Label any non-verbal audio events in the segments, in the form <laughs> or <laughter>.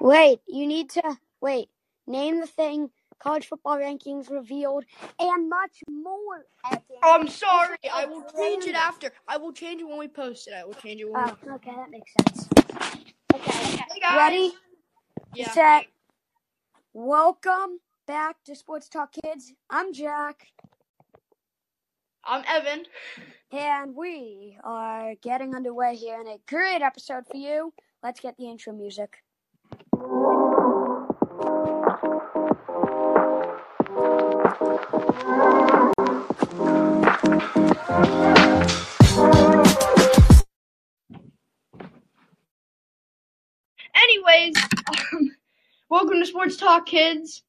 Wait, you need to wait. Name the thing. College football rankings revealed, and much more. I'm sorry. I will change it after. I will change it when we post it. I will change it when we Oh, okay, that makes sense. Okay, Hey ready, Yeah. set. Welcome back to Sports Talk Kids. I'm Jack, I'm Evan. and we are getting underway here in a great episode for you. Let's get the intro music. Anyways, um, welcome to Sports Talk Kids.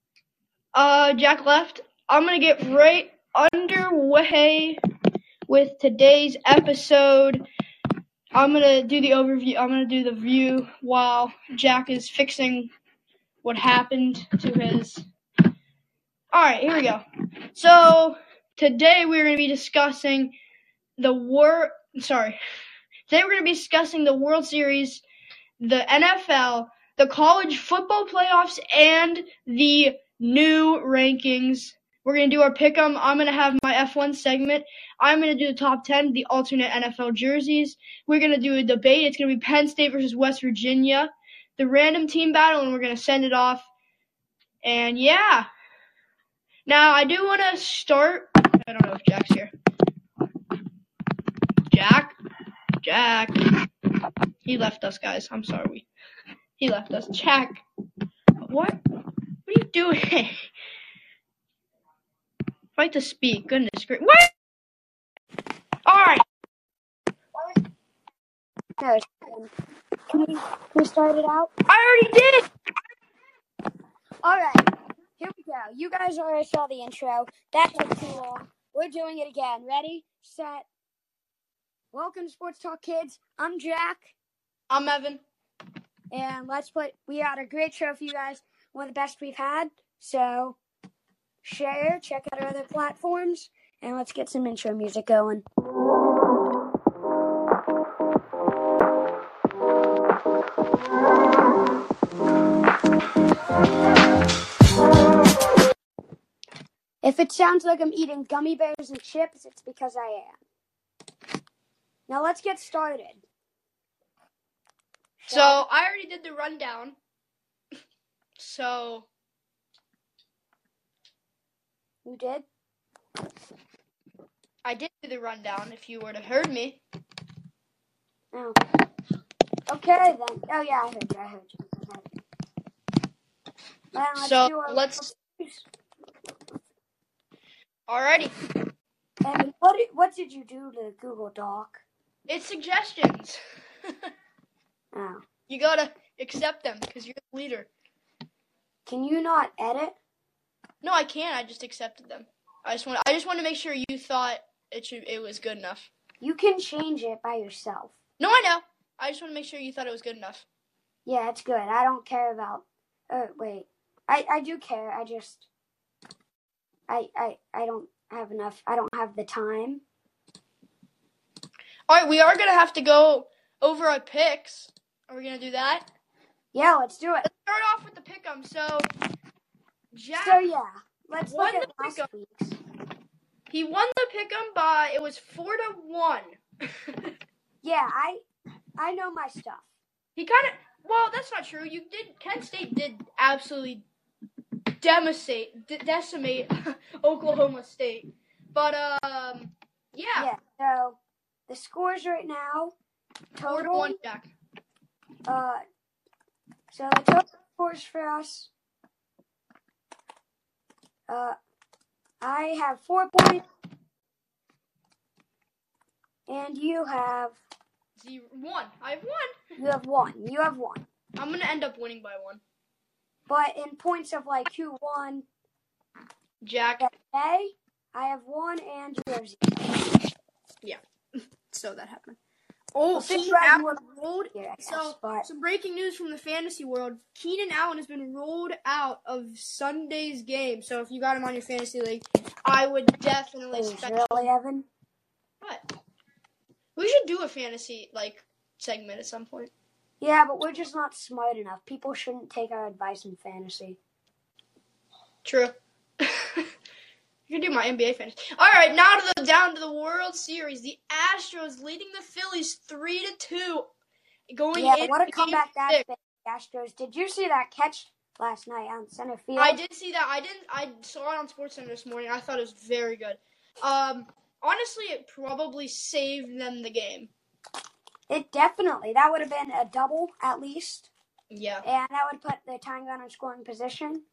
Uh, Jack left. I'm gonna get right underway with today's episode. I'm gonna do the overview. I'm gonna do the view while Jack is fixing what happened to his. All right, here we go. So today we're gonna be discussing the war. Sorry, today we're gonna be discussing the World Series the NFL, the college football playoffs, and the new rankings. We're gonna do our pick 'em. I'm gonna have my F1 segment. I'm gonna do the top 10, the alternate NFL jerseys. We're gonna do a debate. It's gonna be Penn State versus West Virginia, the random team battle, and we're gonna send it off. And yeah. Now I do want to start. I don't know if Jack's here. Jack, Jack. He left us, guys. I'm sorry. He left us. Jack. What? What are you doing? <laughs> Fight to speak. Goodness gracious. What? Alright. No. Can we, can we start it out? I already did. All right, here we go. You guys already saw the intro. That took too long. We're doing it again. Ready, set. Welcome to Sports Talk Kids. I'm Jack, I'm Evan. and let's put. We got a great show for you guys. One of the best we've had. So, share, check out our other platforms, and let's get some intro music going. If it sounds like I'm eating gummy bears and chips, it's because I am. Now let's get started. So I already did the rundown. <laughs> So You did? I did do the rundown if you would have heard me. Oh. Okay then. Oh yeah, I heard you. I heard you. I heard you. Well, let's So let's alrighty. And what did, what did you do to Google Doc? It's suggestions. <laughs> Oh. you gotta accept them because you're the leader. Can you not edit? No, I can't. I just accepted them. I just want. I just want to make sure you thought it should. It was good enough. You can change it by yourself. No, I know. I just want to make sure you thought it was good enough. Yeah, it's good. I don't care about. Oh wait, I I do care. I just. I I I don't have enough. I don't have the time. All right, we are gonna have to go over our picks. Are we gonna do that? Yeah, let's do it. Let's start off with the pick'em. So, Jack, So yeah, let's Won look at the last week's. he won the pick'em by it was four to one. <laughs> Yeah, I I know my stuff. he kind of. Well, that's not true. You did. Kent State did absolutely decimate, de- <laughs> decimate Oklahoma State. But um, yeah, Yeah. So the scores right now total. one, Jack. Uh, so the total scores for us. Uh, I have four points, and you have Zero, one. I have one. you have one. You have one. I'm gonna end up winning by one. But in points of like who won Jack. that I have one, and you have zero. So that happened. Oh, Well, Keenan Allen rolled. Here, guess. So, but some breaking news from the fantasy world: Keenan Allen has been rolled out of Sunday's game. So, if you got him on your fantasy league, I would definitely is expect. really Evan. What? We should do a fantasy like segment at some point. Yeah, but we're just not smart enough. People shouldn't take our advice in fantasy. True. You can do my NBA fantasy. All right, now to the down to the World Series. The Astros leading the Phillies three to two, going Yeah, what a comeback that Astros. Did you see that catch last night on center field? I did see that. I didn't. I saw it on SportsCenter this morning. I thought it was very good. Um, honestly, it probably saved them the game. It definitely. That would have been a double at least, Yeah, and that would put the tying gun in scoring position.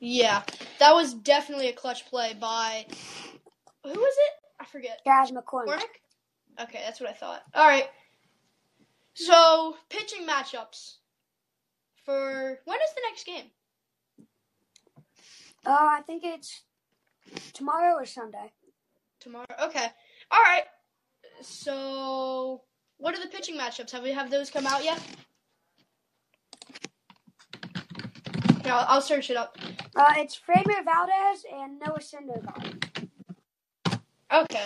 Yeah, that was definitely a clutch play by who was it? I forget. Chas McCormick. Cornick? Okay, that's what I thought. All right. So pitching matchups for when is the next game? Oh, I think it's tomorrow or Sunday. Tomorrow. Okay. All right. So what are the pitching matchups? Have we have those come out yet? Yeah, I'll, I'll search it up. Uh, it's Framber Valdez and Noah Syndergaard. Okay.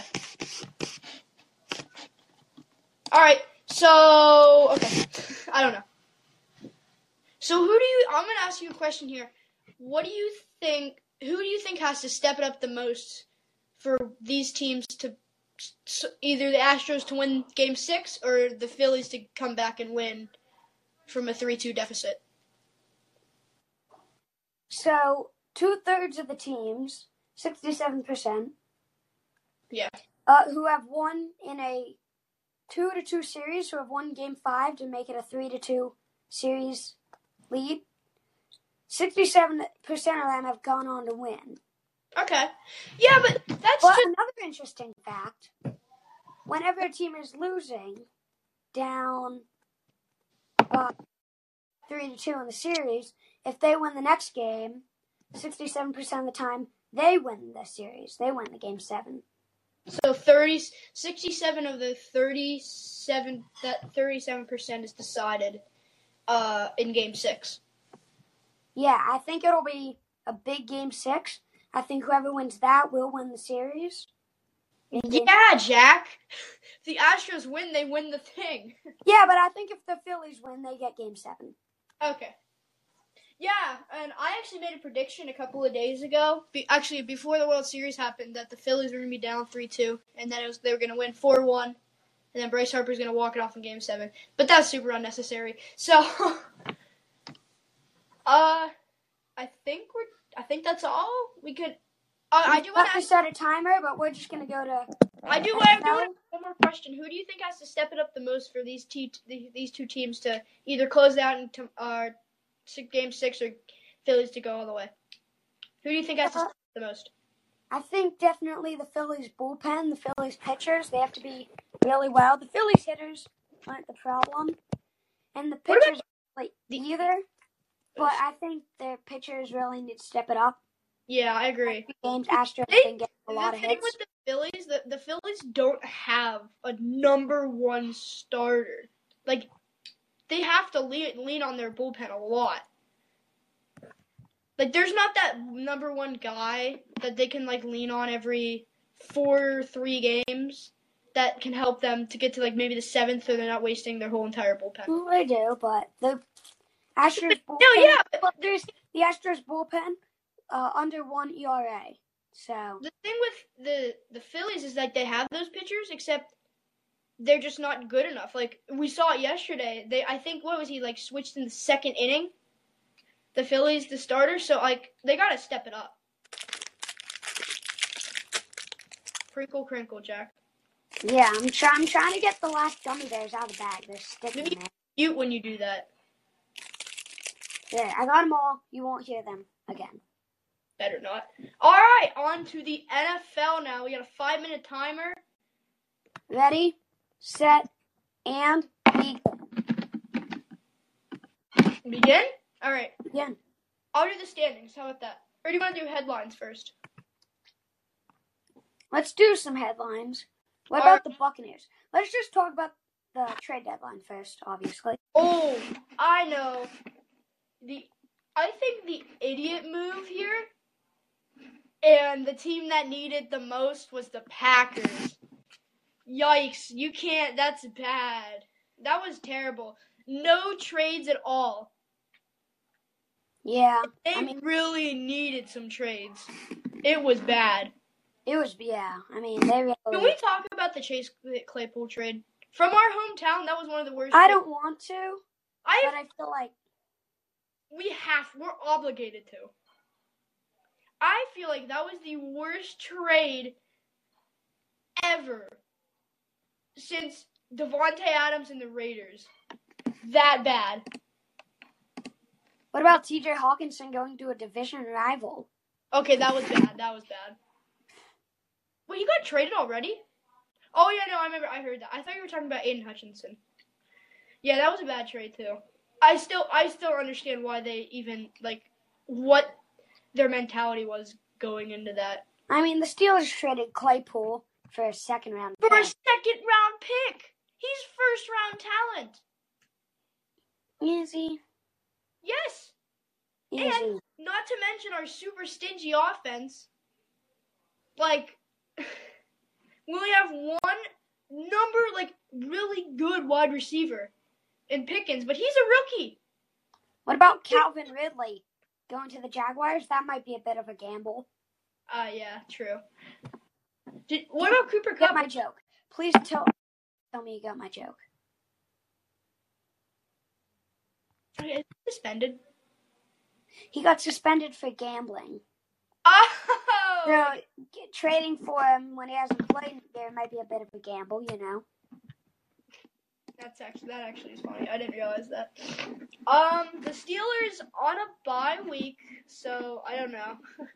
All right. So okay, I don't know. So who do you? I'm gonna ask you a question here. What do you think? Who do you think has to step it up the most for these teams to either the Astros to win Game Six or the Phillies to come back and win from a three-two deficit? So two thirds of the teams, sixty-seven percent, Yeah. uh, who have won in a two to two series, who have won Game Five to make it a three to two series lead. Sixty-seven percent of them have gone on to win. Okay. Yeah, but that's But just another interesting fact: whenever a team is losing, down uh, three to two in the series, if they win the next game, sixty-seven percent of the time they win the series. They win the game seven. So 30, 67 of the 37, that 37% is decided uh, in game six. Yeah, I think it'll be a big game six. I think whoever wins that will win the series. Yeah, Jack. If <laughs> the Astros win, they win the thing. <laughs> yeah, but I think if the Phillies win, they get game seven. Okay. Yeah, and I actually made a prediction a couple of days ago. Be- actually, before the World Series happened, that the Phillies were going to be down 3 2, and then it was, they were going to win 4 1, and then Bryce Harper's going to walk it off in game 7. But that's super unnecessary. So, <laughs> uh, I think we're. I think that's all we could. Uh, I do want to to set a timer, but we're just gonna go to. I do want to do one more question. Who do you think has to step it up the most for these two these two teams to either close out into uh si- game six or Phillies to go all the way? Who do you think has to step it up the most? I think definitely the Phillies bullpen, the Phillies pitchers, they have to be really well. The Phillies hitters aren't the problem, and the pitchers like either. But I think their pitchers really need to step it up. Yeah, I agree. Games Astros They- been getting a lot the of hits. with the Phillies, the, the Phillies don't have a number one starter. Like they have to lean lean on their bullpen a lot. Like there's not that number one guy that they can like lean on every four three games that can help them to get to like maybe the seventh so they're not wasting their whole entire bullpen. Well, they do, but the Astros bullpen. <laughs> No, yeah, but there's the Astros bullpen uh, under one ERA. So the thing with the the Phillies is like they have those pitchers, except they're just not good enough. Like we saw it yesterday. They I think what was he like switched in the second inning. The Phillies, the starter, so like they gotta step it up. Crinkle, crinkle, Jack. yeah, I'm trying. I'm trying to get the last gummy bears out of the bag. They're sticking Maybe- there. You when you do that, Yeah, I got them all. You won't hear them again. better not. All right, on to the NFL now. We got a five minute timer. Ready, set, and begin. Begin. All right, Yeah. I'll do the standings. How about that? Or do you want to do headlines first? Let's do some headlines. What All about the Buccaneers? Let's just talk about the trade deadline first, obviously. Oh, I know. The I think the idiot move here and the team that needed the most was the Packers. Yikes, you can't that's bad. That was terrible. no trades at all. Yeah, They I mean- really needed some trades. It was bad. it was. Yeah, I mean they really. Can we talk about the Chase Claypool trade from our hometown? That was one of the worst. I trades- don't want to, I but I feel like we have we're obligated to. I feel like that was the worst trade ever since Davante Adams and the Raiders. That bad. What about T.J. Hockenson going to a division rival? Okay, that was bad. That was bad. Wait, you got traded already? Oh yeah, no, I remember. I heard that. I thought you were talking about Aidan Hutchinson. Yeah, that was a bad trade too. I still, I still understand why they even like what their mentality was going into that I mean the Steelers traded Claypool for a second round. for a pick. second round pick. He's first round talent. Is he? Yes. Is And- Not to mention our super stingy offense. Like, <laughs> we only have one number, like, really good wide receiver in Pickens, but he's a rookie. What about Calvin Ridley going to the Jaguars? That might be a bit of a gamble. Ah, yeah, true. Did, what about Cooper Get my joke. Please tell tell me you got my joke. Is he suspended. He got suspended for gambling. Oh! So get, trading for him when he hasn't played there might be a bit of a gamble, you know. That's actually that actually is funny. I didn't realize that. Um, the Steelers on a bye week, so I don't know. <laughs>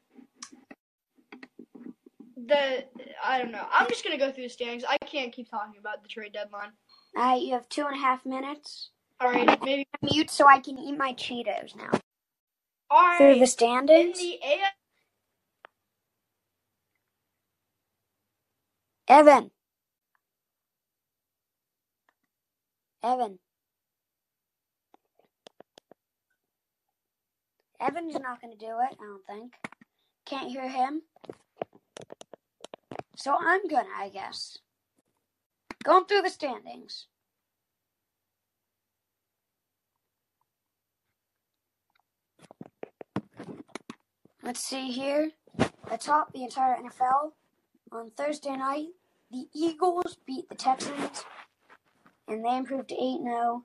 the I don't know. I'm just gonna go through the standings. I can't keep talking about the trade deadline. All right, you have two and a half minutes. All right, maybe. Mute so I can eat my Cheetos now. All Through the In standings, the Evan. Evan. Evan's not going to do it, I don't think. Can't hear him. So I'm going to, I guess. Going through the standings. Let's see here. Atop the entire NFL on Thursday night, the Eagles beat the Texans, and they improved to 8 0.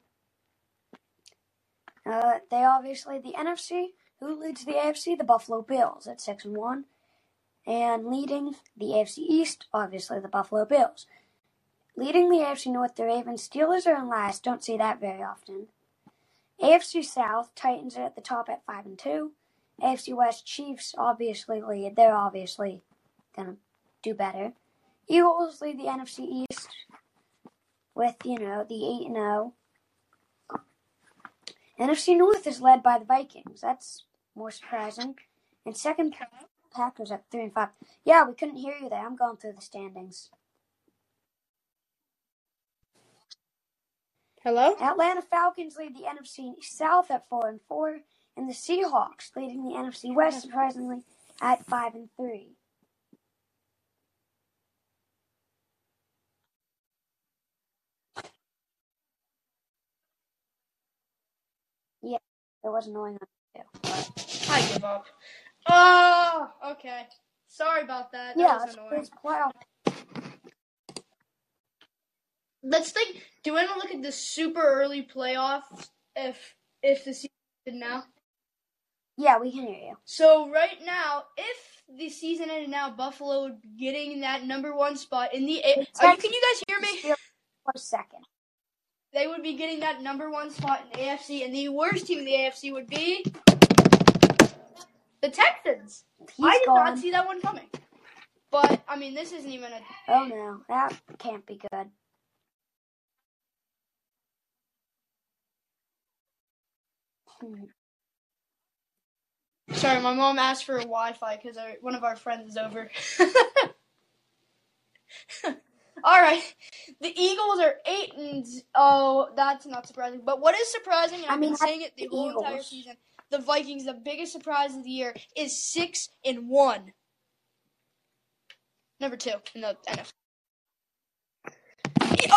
Uh, they obviously, the NFC, who leads the AFC? The Buffalo Bills at 6 and 1. And leading the AFC East, obviously, the Buffalo Bills. Leading the AFC North, the Ravens. Steelers are in last. Don't see that very often. AFC South, Titans are at the top at 5 and 2. AFC West, Chiefs obviously lead. They're obviously going to do better. Eagles lead the NFC East with, you know, the 8 and 0. NFC North is led by the Vikings. That's more surprising. And second, Packers at 3 and 5. Yeah, we couldn't hear you there. I'm going through the standings. Hello. Atlanta Falcons lead the NFC South at 4 and 4. And the Seahawks leading the NFC West, surprisingly, at 5 and 3. Yeah, it was annoying too. I give up. Oh, okay. Sorry about that. That Yeah, was it's, playoff. Let's think. Do you want to look at the super early playoffs? If if the season now. Yeah, we can hear you. So right now, if the season ended now, Buffalo would be getting that number one spot in the. A- Are you, can you guys hear me? For a second. They would be getting that number one spot in the AFC, and the worst team in the AFC would be the Texans. He's I did gone. not see that one coming. But I mean, this isn't even a. Oh no, that can't be good. Hmm. Sorry, my mom asked for a Wi-Fi because one of our friends is over. <laughs> All right, the Eagles are eight and oh, that's not surprising. But what is surprising, and I I've mean, been saying it the whole entire season, the Vikings, the biggest surprise of the year, is six and one. Number two in the NFL.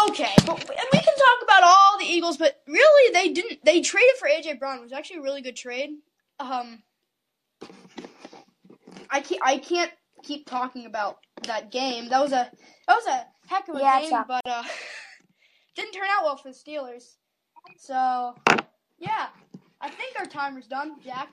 okay, but and we can talk about all the Eagles, but really they didn't. They traded for AJ Brown. which was actually a really good trade. Um, I can't. I can't keep talking about that game. That was a that was a heck of a Yeah, game, but uh, <laughs> didn't turn out well for the Steelers. So yeah, I think our timer's done, Jack.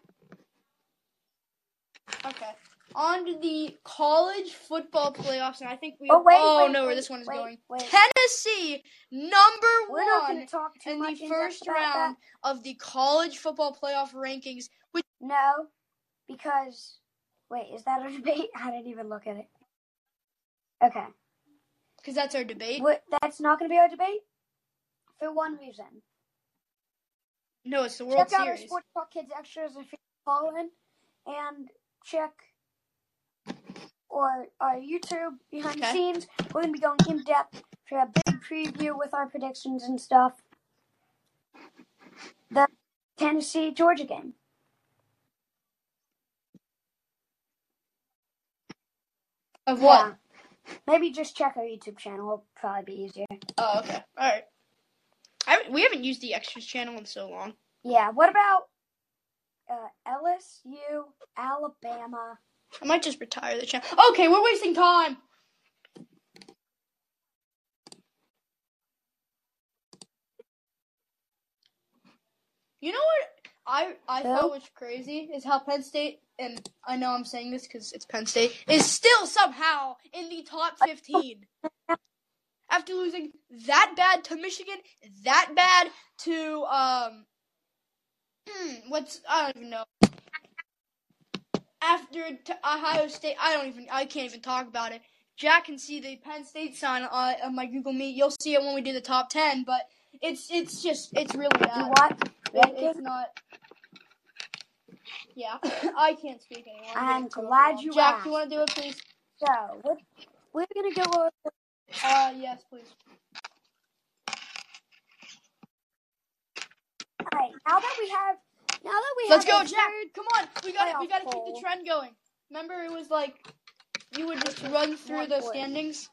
Okay. On to the college football playoffs, and I think we. Oh, wait, oh wait, no, where wait, this one is going. Tennessee, number We're one in the first round of the college football playoff rankings, which. No, because wait, is that a <laughs> debate? I didn't even look at it. Okay, because that's our debate. what, that's not going to be our debate for one reason. No, it's the World check out our Sports Talk Kids extras if you follow in, and check or our YouTube behind the scenes. We're gonna be going in depth for a big preview with our predictions and stuff. The Tennessee Georgia game. Of what? Yeah. Maybe just check our YouTube channel. It'll probably be easier. Oh, okay. All right. I we haven't used the extras channel in so long. Yeah. What about uh, LSU, Alabama? I might just retire the channel. Okay, we're wasting time. You know what I I Who? thought was crazy is how Penn State and I know I'm saying this because it's Penn State is still somehow in the top 15 after losing that bad to Michigan, that bad to um <clears throat> what's I don't even know after to Ohio State, I don't even, I can't even talk about it. Jack can see the Penn State sign on, on my Google Meet. You'll see it when we do the top ten, but it's it's just it's really bad. what? It- it's not. Yeah, <laughs> I can't speak anymore. I'm glad you Jack, asked. you want to do it, please? So we're, we're gonna go over. Uh, yes, please. Alright, now that we have, now that we Let's go, Jack. Come on, we got to we got to keep the trend going. Remember, it was like you would just run through the standings.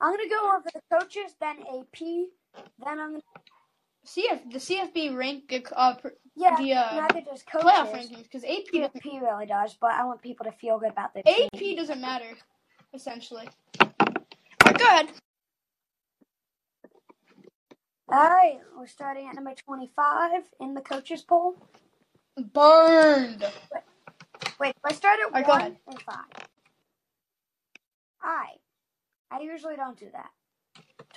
I'm gonna go over the coaches, then AP, then I'm gonna CF the CFB rank uh, pr- yeah, The, uh, neither does playoff coaches. rankings because AP AP really does, but I want people to feel good about their team. AP doesn't matter, essentially. Alright, go ahead. All right, we're starting at number 25 in the coaches poll. Burned. Wait, I start at right, one or five. I, I usually don't do that.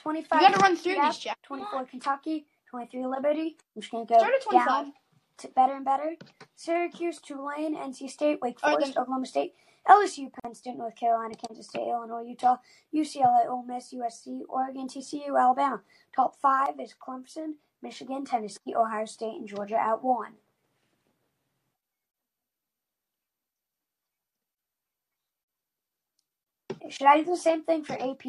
25. You gotta run through these, Jack. 24 Kentucky, 23 Liberty. I'm just gonna go Start at 25. down to better and better. Syracuse, Tulane, NC State, Wake Forest, then. Oklahoma State, LSU, Penn State, North Carolina, Kansas State, Illinois, Utah, UCLA, Ole Miss, USC, Oregon, TCU, Alabama. Top five is Clemson, Michigan, Tennessee, Ohio State, and Georgia at one. Should I do the same thing for AP?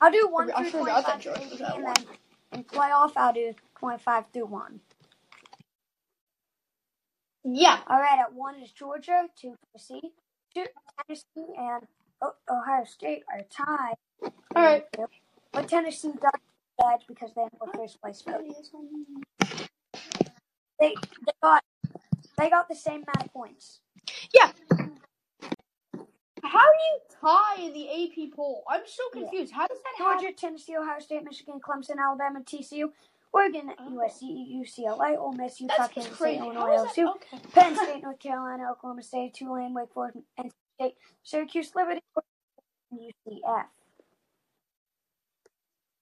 I'll do one I through twenty-five for Georgia was AP, at and one. then in playoff I'll do twenty-five through one. Yeah. All right, at one is Georgia, two Tennessee, two Tennessee, and Ohio State are tied. All right. But Tennessee does edge because they have the first place vote. They they got they got the same amount of points. Yeah. How do you tie in the AP poll? I'm so confused. How does that happen? Georgia, Tennessee, Ohio State, Michigan, Clemson, Alabama, TCU, Oregon, Oh. USC, UCLA, Ole Miss, Utah, Kansas. State, Illinois, is? LSU, Okay. Penn <laughs> State, North Carolina, Oklahoma State, Tulane, Wake Forest, NC State, Syracuse, Liberty, and UCF.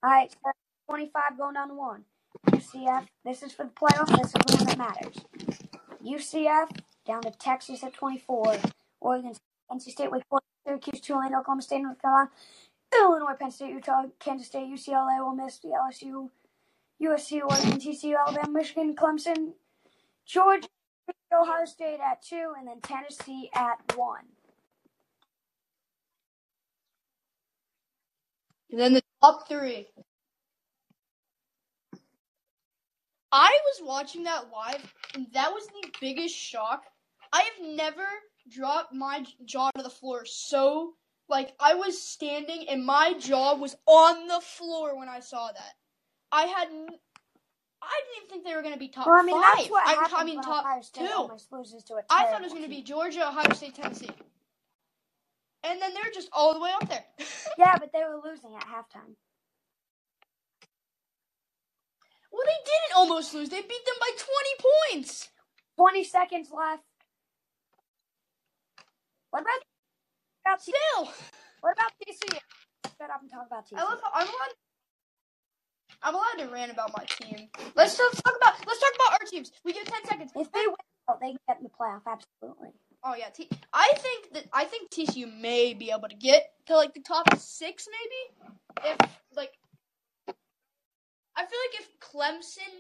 All right, so 25 going down to one. UCF, this is for the playoff. This is the one that matters. UCF down to Texas at 24. Oregon, NC State, Wake Forest, Syracuse, Tulane, Oklahoma State, North Carolina, Illinois, Penn State, Utah, Kansas State, UCLA, Ole Miss, the LSU, USC, Oregon, TCU, Alabama, Michigan, Clemson, Georgia, Ohio State at two, and then Tennessee at one. And then the top three. I was watching that live, and that was the biggest shock I have never dropped my jaw to the floor so like I was standing and my jaw was on the floor when I saw that. I had n- I didn't even think they were going to be top Well, I mean, five. that's what I, I mean top Ohio State two. almost loses to a I thought it was going to be. Georgia, Ohio State, Tennessee. And then they're just all the way up there. <laughs> Yeah, but they were losing at halftime. well, they didn't almost lose. They beat them by 20 points. 20 seconds left. What about, about T- Still. what about TCU? Shut up and talk about TCU. I love I'm allowed. I'm allowed to rant about my team. Let's talk about let's talk about our teams. We get 10 seconds. if they win, oh, they get in the playoff. Absolutely. Oh yeah, T- I think that I think TCU may be able to get to like the top six, maybe. If like, I feel like if Clemson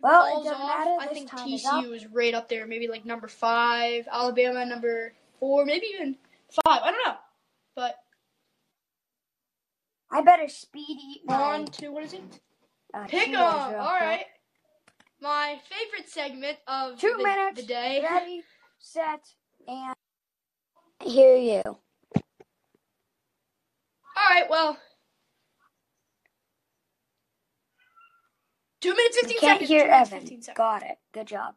Well, falls off. I think time is up. TCU is right up there, maybe like number five, Alabama number four, maybe even five. I don't know, but I better speed eat my on to what is it? uh, Pick 'em. All right, my favorite segment of Two the, minutes. the day. <laughs> Ready, set, and hear you. All right, well. Two minutes, You 15 can't seconds. hear Evan. Got it. Good job.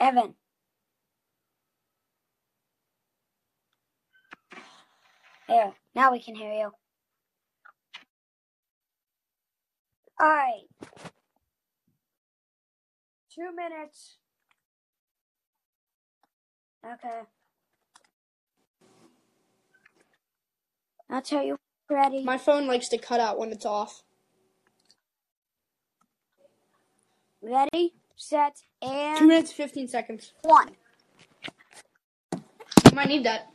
Evan. There. Now we can hear you. All right. Two minutes. Okay. I'll tell you. Ready? My phone likes to cut out when it's off. Ready, set, and. Two minutes, 15 seconds. one. You might need that.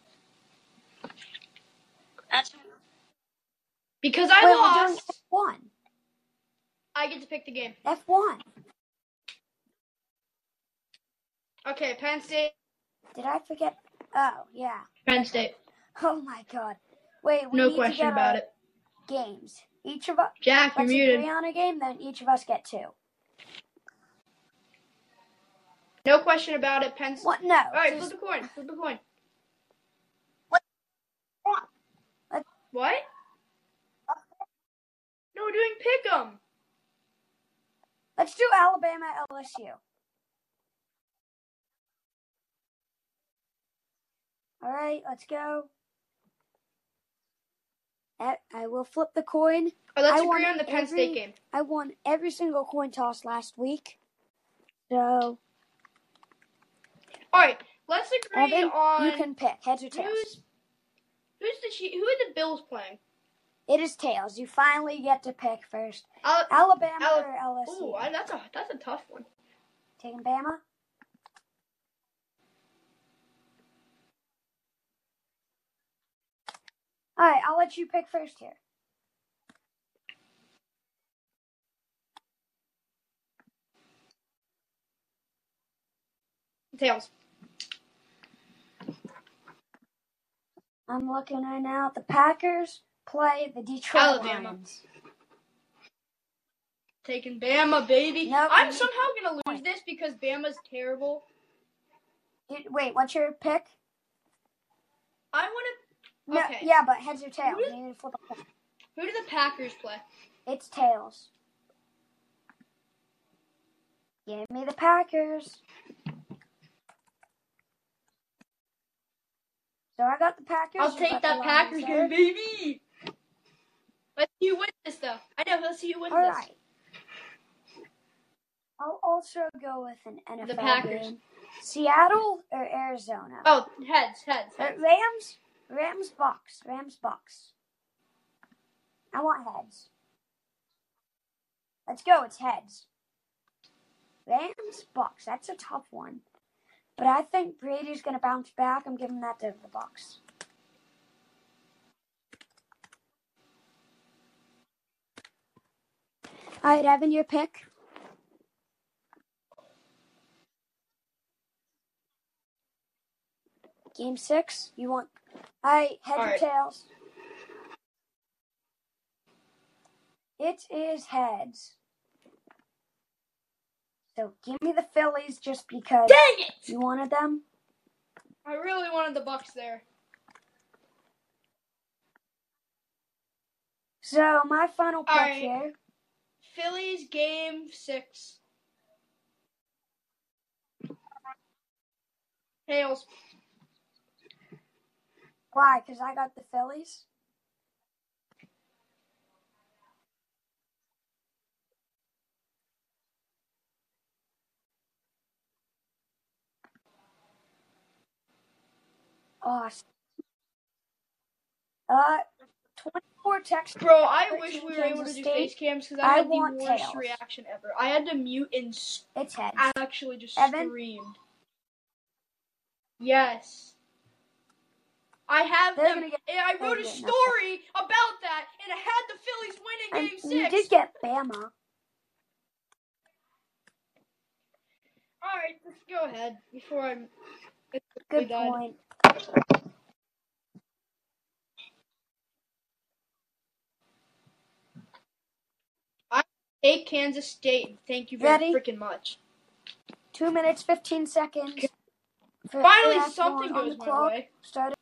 Because I Wait, lost, F1. I get to pick the game. F1. Okay, Penn State. Did I forget? Oh, yeah. Penn State. Oh my god. Wait, we No need question to get about it. games. Each of us, Jack, you're muted. agree on a game, then each of us get two. No question about it, Penn State. What? No. All right, just- flip a coin. Flip a coin. What? What? what? No, we're doing pick 'em. Let's do Alabama LSU. All right, let's go. I I will flip the coin. Oh, let's I agree on the Penn every- State game. I won every single coin toss last week. So, All right, let's agree Evan, on you can pick heads or tails. who's who's the Chi- who are the Bills playing? It is tails. You finally get to pick first. Uh, Al- Alabama Ala- or LSU? Ooh, I, that's a that's a tough one. Taking Bama? Alright, I'll let you pick first here. Tails. I'm looking right now. The Packers play the Detroit Alabama. Lions. Taking Bama, baby. Nope. I'm somehow gonna lose this because Bama's terrible. Wait, what's your pick? I want No, Okay. yeah, but heads or tails. Who- You need to flip a coin. Who do the Packers play? It's tails. Give me the Packers. So I got the Packers. I'll take that Packers game, baby. Let's see who wins this though. I know. Let's see who wins All this. right. I'll also go with an NFL the Packers. game. Seattle or Arizona? Oh, heads, heads, Uh, heads. Rams, Rams, Bucs, Rams, Bucs. I want heads. Let's go. It's heads. Rams, Bucs. That's a tough one, but I think Brady's gonna bounce back. I'm giving that to the Bucs. All right, Evan, your pick. Game six. You want? All right, heads All or right. tails? It is heads. So give me the Phillies just because Dang it! you wanted them. I really wanted the Bucs there. So my final pick Alright. here. Phillies game six. Hails. Why? Because I got the Phillies. Awesome. Uh, 24 text. Bro, I wish we were able to do face cams because I I had the worst tails. reaction ever. I had to mute and s- It's heads. actually just Evan? screamed. Yes. I have They're them. and I wrote a story about that, and I had the Phillies winning game you six. did get Bama. All right, let's go ahead before I'm. Good died. Point. Take Kansas State. Thank you very Ready? freaking much. Two minutes, 15 seconds. For Finally, for F1 something on goes the my clock. way. Started.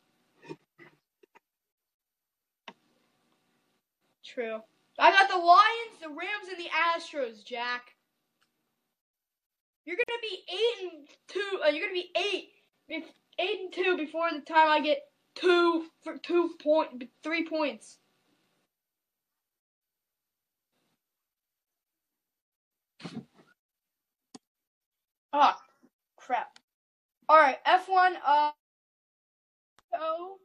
True. I got the Lions, the Rams, and the Astros, Jack. You're gonna be eight and two. Uh, you're gonna be eight, bef- eight and two before the time I get two for two point, three points. Ah, crap. All right, F1. Uh, oh,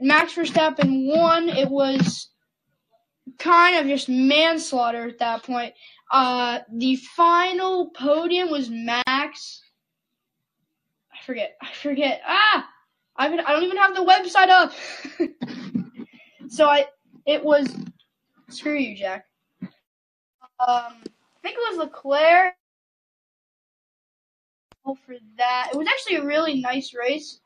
Max Verstappen won. It was kind of just manslaughter at that point. Uh, the final podium was Max. Forget. I forget. Ah, I I don't even have the website up. <laughs> so I, it was. Screw you, Jack. Um, I think it was Leclerc. For that, it was actually a really nice race.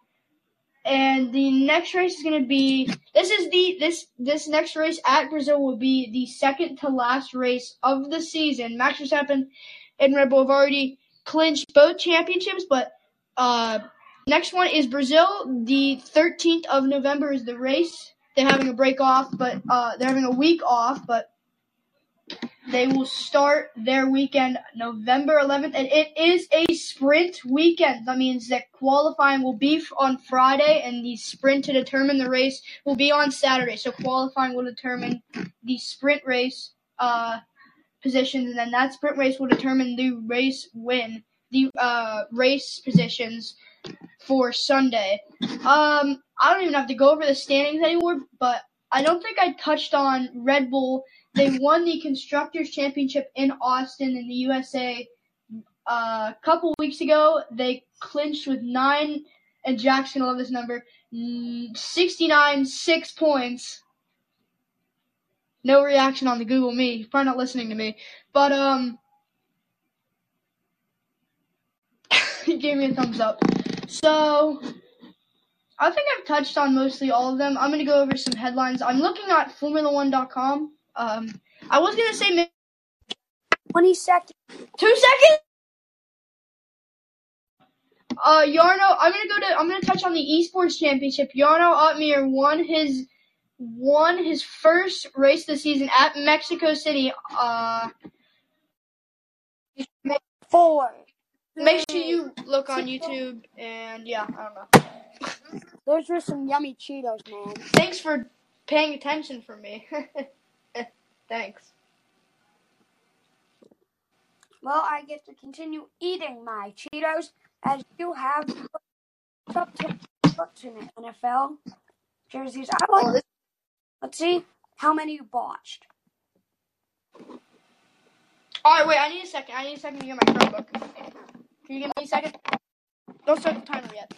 And the next race is going to be this is the this this next race at Brazil will be the second to last race of the season. Max Verstappen and Red Bull have already clinched both championships, but uh, next one is Brazil. The 13th of November is the race. They're having a break off, but uh, they're having a week off, but they will start their weekend November 11th, and it is a sprint weekend. That means that qualifying will be on Friday, and the sprint to determine the race will be on Saturday. So qualifying will determine the sprint race uh, positions, and then that sprint race will determine the race win, the uh, race positions for Sunday. Um, I don't even have to go over the standings anymore, but I don't think I touched on Red Bull. They won the Constructors' Championship in Austin in the USA uh, a couple weeks ago. They clinched with nine, and Jackson love this number, mm, 69 six points. No reaction on the Google Me. Probably not listening to me, but um, <laughs> gave me a thumbs up. So I think I've touched on mostly all of them. I'm gonna go over some headlines. I'm looking at Formula1.com. Um, I was gonna say 20 seconds. two seconds. Uh, Jarno, I'm gonna go to. I'm gonna touch on the esports championship. Jarno Opmeer won his won his first race this season at Mexico City. Uh, Four. Make sure you look on <laughs> YouTube and yeah, I don't know. Those were some yummy Cheetos, man. Thanks for paying attention for me. <laughs> Thanks. Well, I get to continue eating my Cheetos as you have up to in. NFL jerseys. I Oh, like. Let's see how many you botched. All right, wait. I need a second. I need a second to get my Chromebook. Can you give me a second? Don't start the timer yet.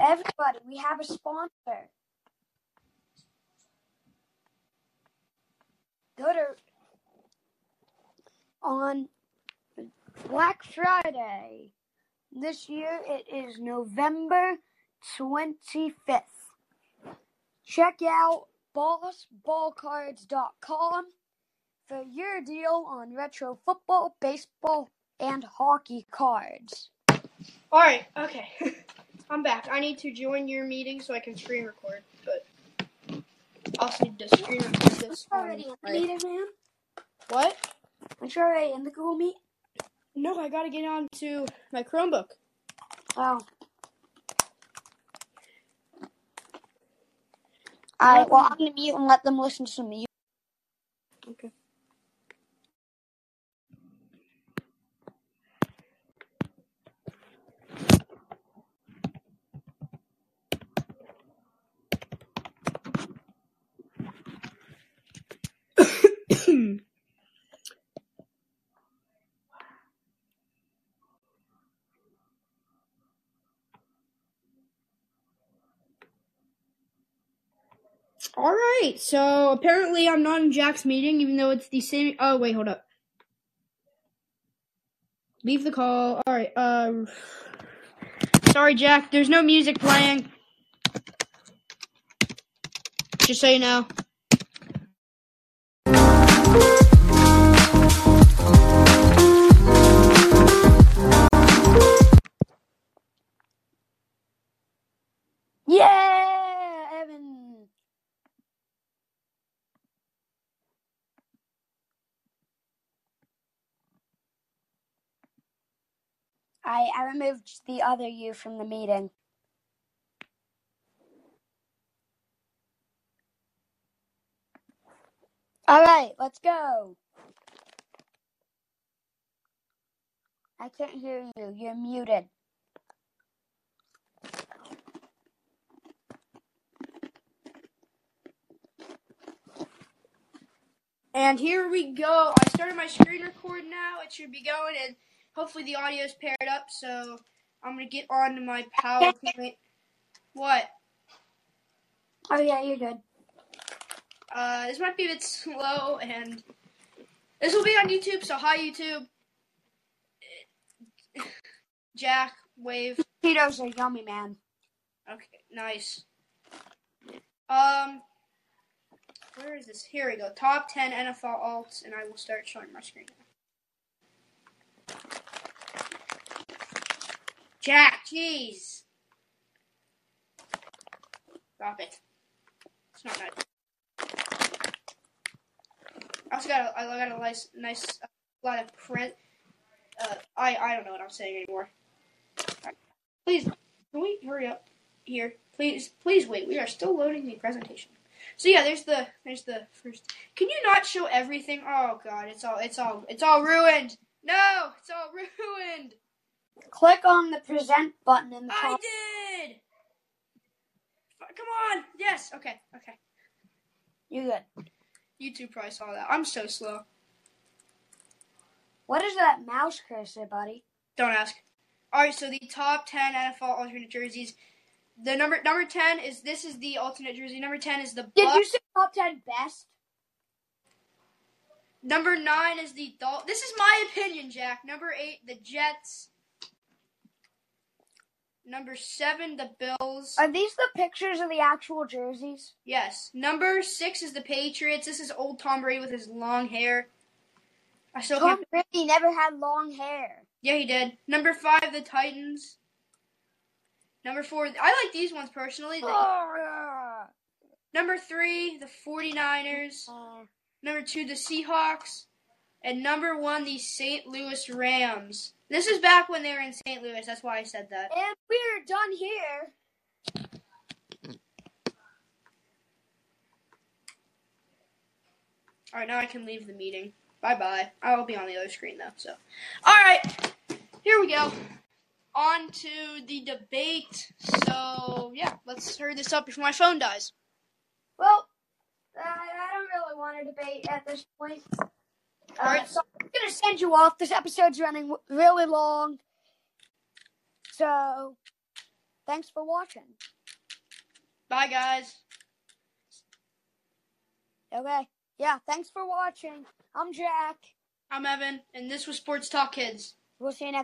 Everybody, we have a sponsor. Go to on Black Friday. This year it is November 25th. Check out bossballcards.com for your deal on retro football, baseball, and hockey cards. All right, okay. <laughs> I'm back. I need to join your meeting so I can screen record, but I also need to screen record this. You're already in the meeting, man. What? Aren't you already in the Google Meet? No, I gotta get on to my Chromebook. Oh. Alright, well, I'm gonna mute and let them listen to me. Okay. All right. So apparently I'm not in Jack's meeting, even though it's the same. Oh wait, hold up. Leave the call. All right. Um. Sorry, Jack. There's no music playing. Just so you know. I I removed the other you from the meeting. All right, let's go. I can't hear you. You're muted. And here we go. I started my screen record now. It should be going, and hopefully the audio is paired up. So I'm gonna get on to my PowerPoint. What? Oh yeah, you're good. Uh, this might be a bit <laughs> slow, and this will be on YouTube. So hi, YouTube. <sighs> Jack, wave. Cheetos are yummy, man. Okay, nice. Um, where is this? Here we go. Top 10 NFL alts, and I will start showing my screen. Jack, jeez. Stop it. It's not nice. I also got a, I got a nice, nice uh, lot of print. Uh, I, I don't know what I'm saying anymore. Please, can we hurry up here? Please, please wait. We are still loading the presentation. So yeah, there's the there's the first. Can you not show everything? Oh god, it's all it's all it's all ruined. No, it's all <laughs> ruined. Click on the present button in the I top. did. Come on. Yes. Okay. Okay. You're good. YouTube probably saw that. I'm so slow. What is that mouse cursor, buddy? Don't ask. All right. So the top ten NFL alternate jerseys. The number number ten is this is the alternate jersey. Number ten is the Did you say top ten best? Number nine is the Dol- This is my opinion, Jack. Number eight, the Jets. Number seven, the Bills. Are these the pictures of the actual jerseys? Yes. Number six is the Patriots. This is old Tom Brady with his long hair. I still Tom can't. Brady never had long hair. Yeah, he did. Number five, the Titans. Number four, I like these ones personally. Oh, number three, the 49ers. yeah. Number two, the Seahawks. And number one, the St. Louis Rams. This is back when they were in St. Louis. That's why I said that. And we're done here. All right, now I can leave the meeting. Bye bye. I'll be on the other screen though. So, all right, here we go. On to the debate. So yeah, let's hurry this up before my phone dies. Well, I, I don't really want to debate at this point. Uh, Alright. so I'm gonna send you off. This episode's running really long. So, thanks for watching. Bye guys. Okay. Yeah, thanks for watching. I'm Jack. I'm Evan, and this was Sports Talk Kids. We'll see you next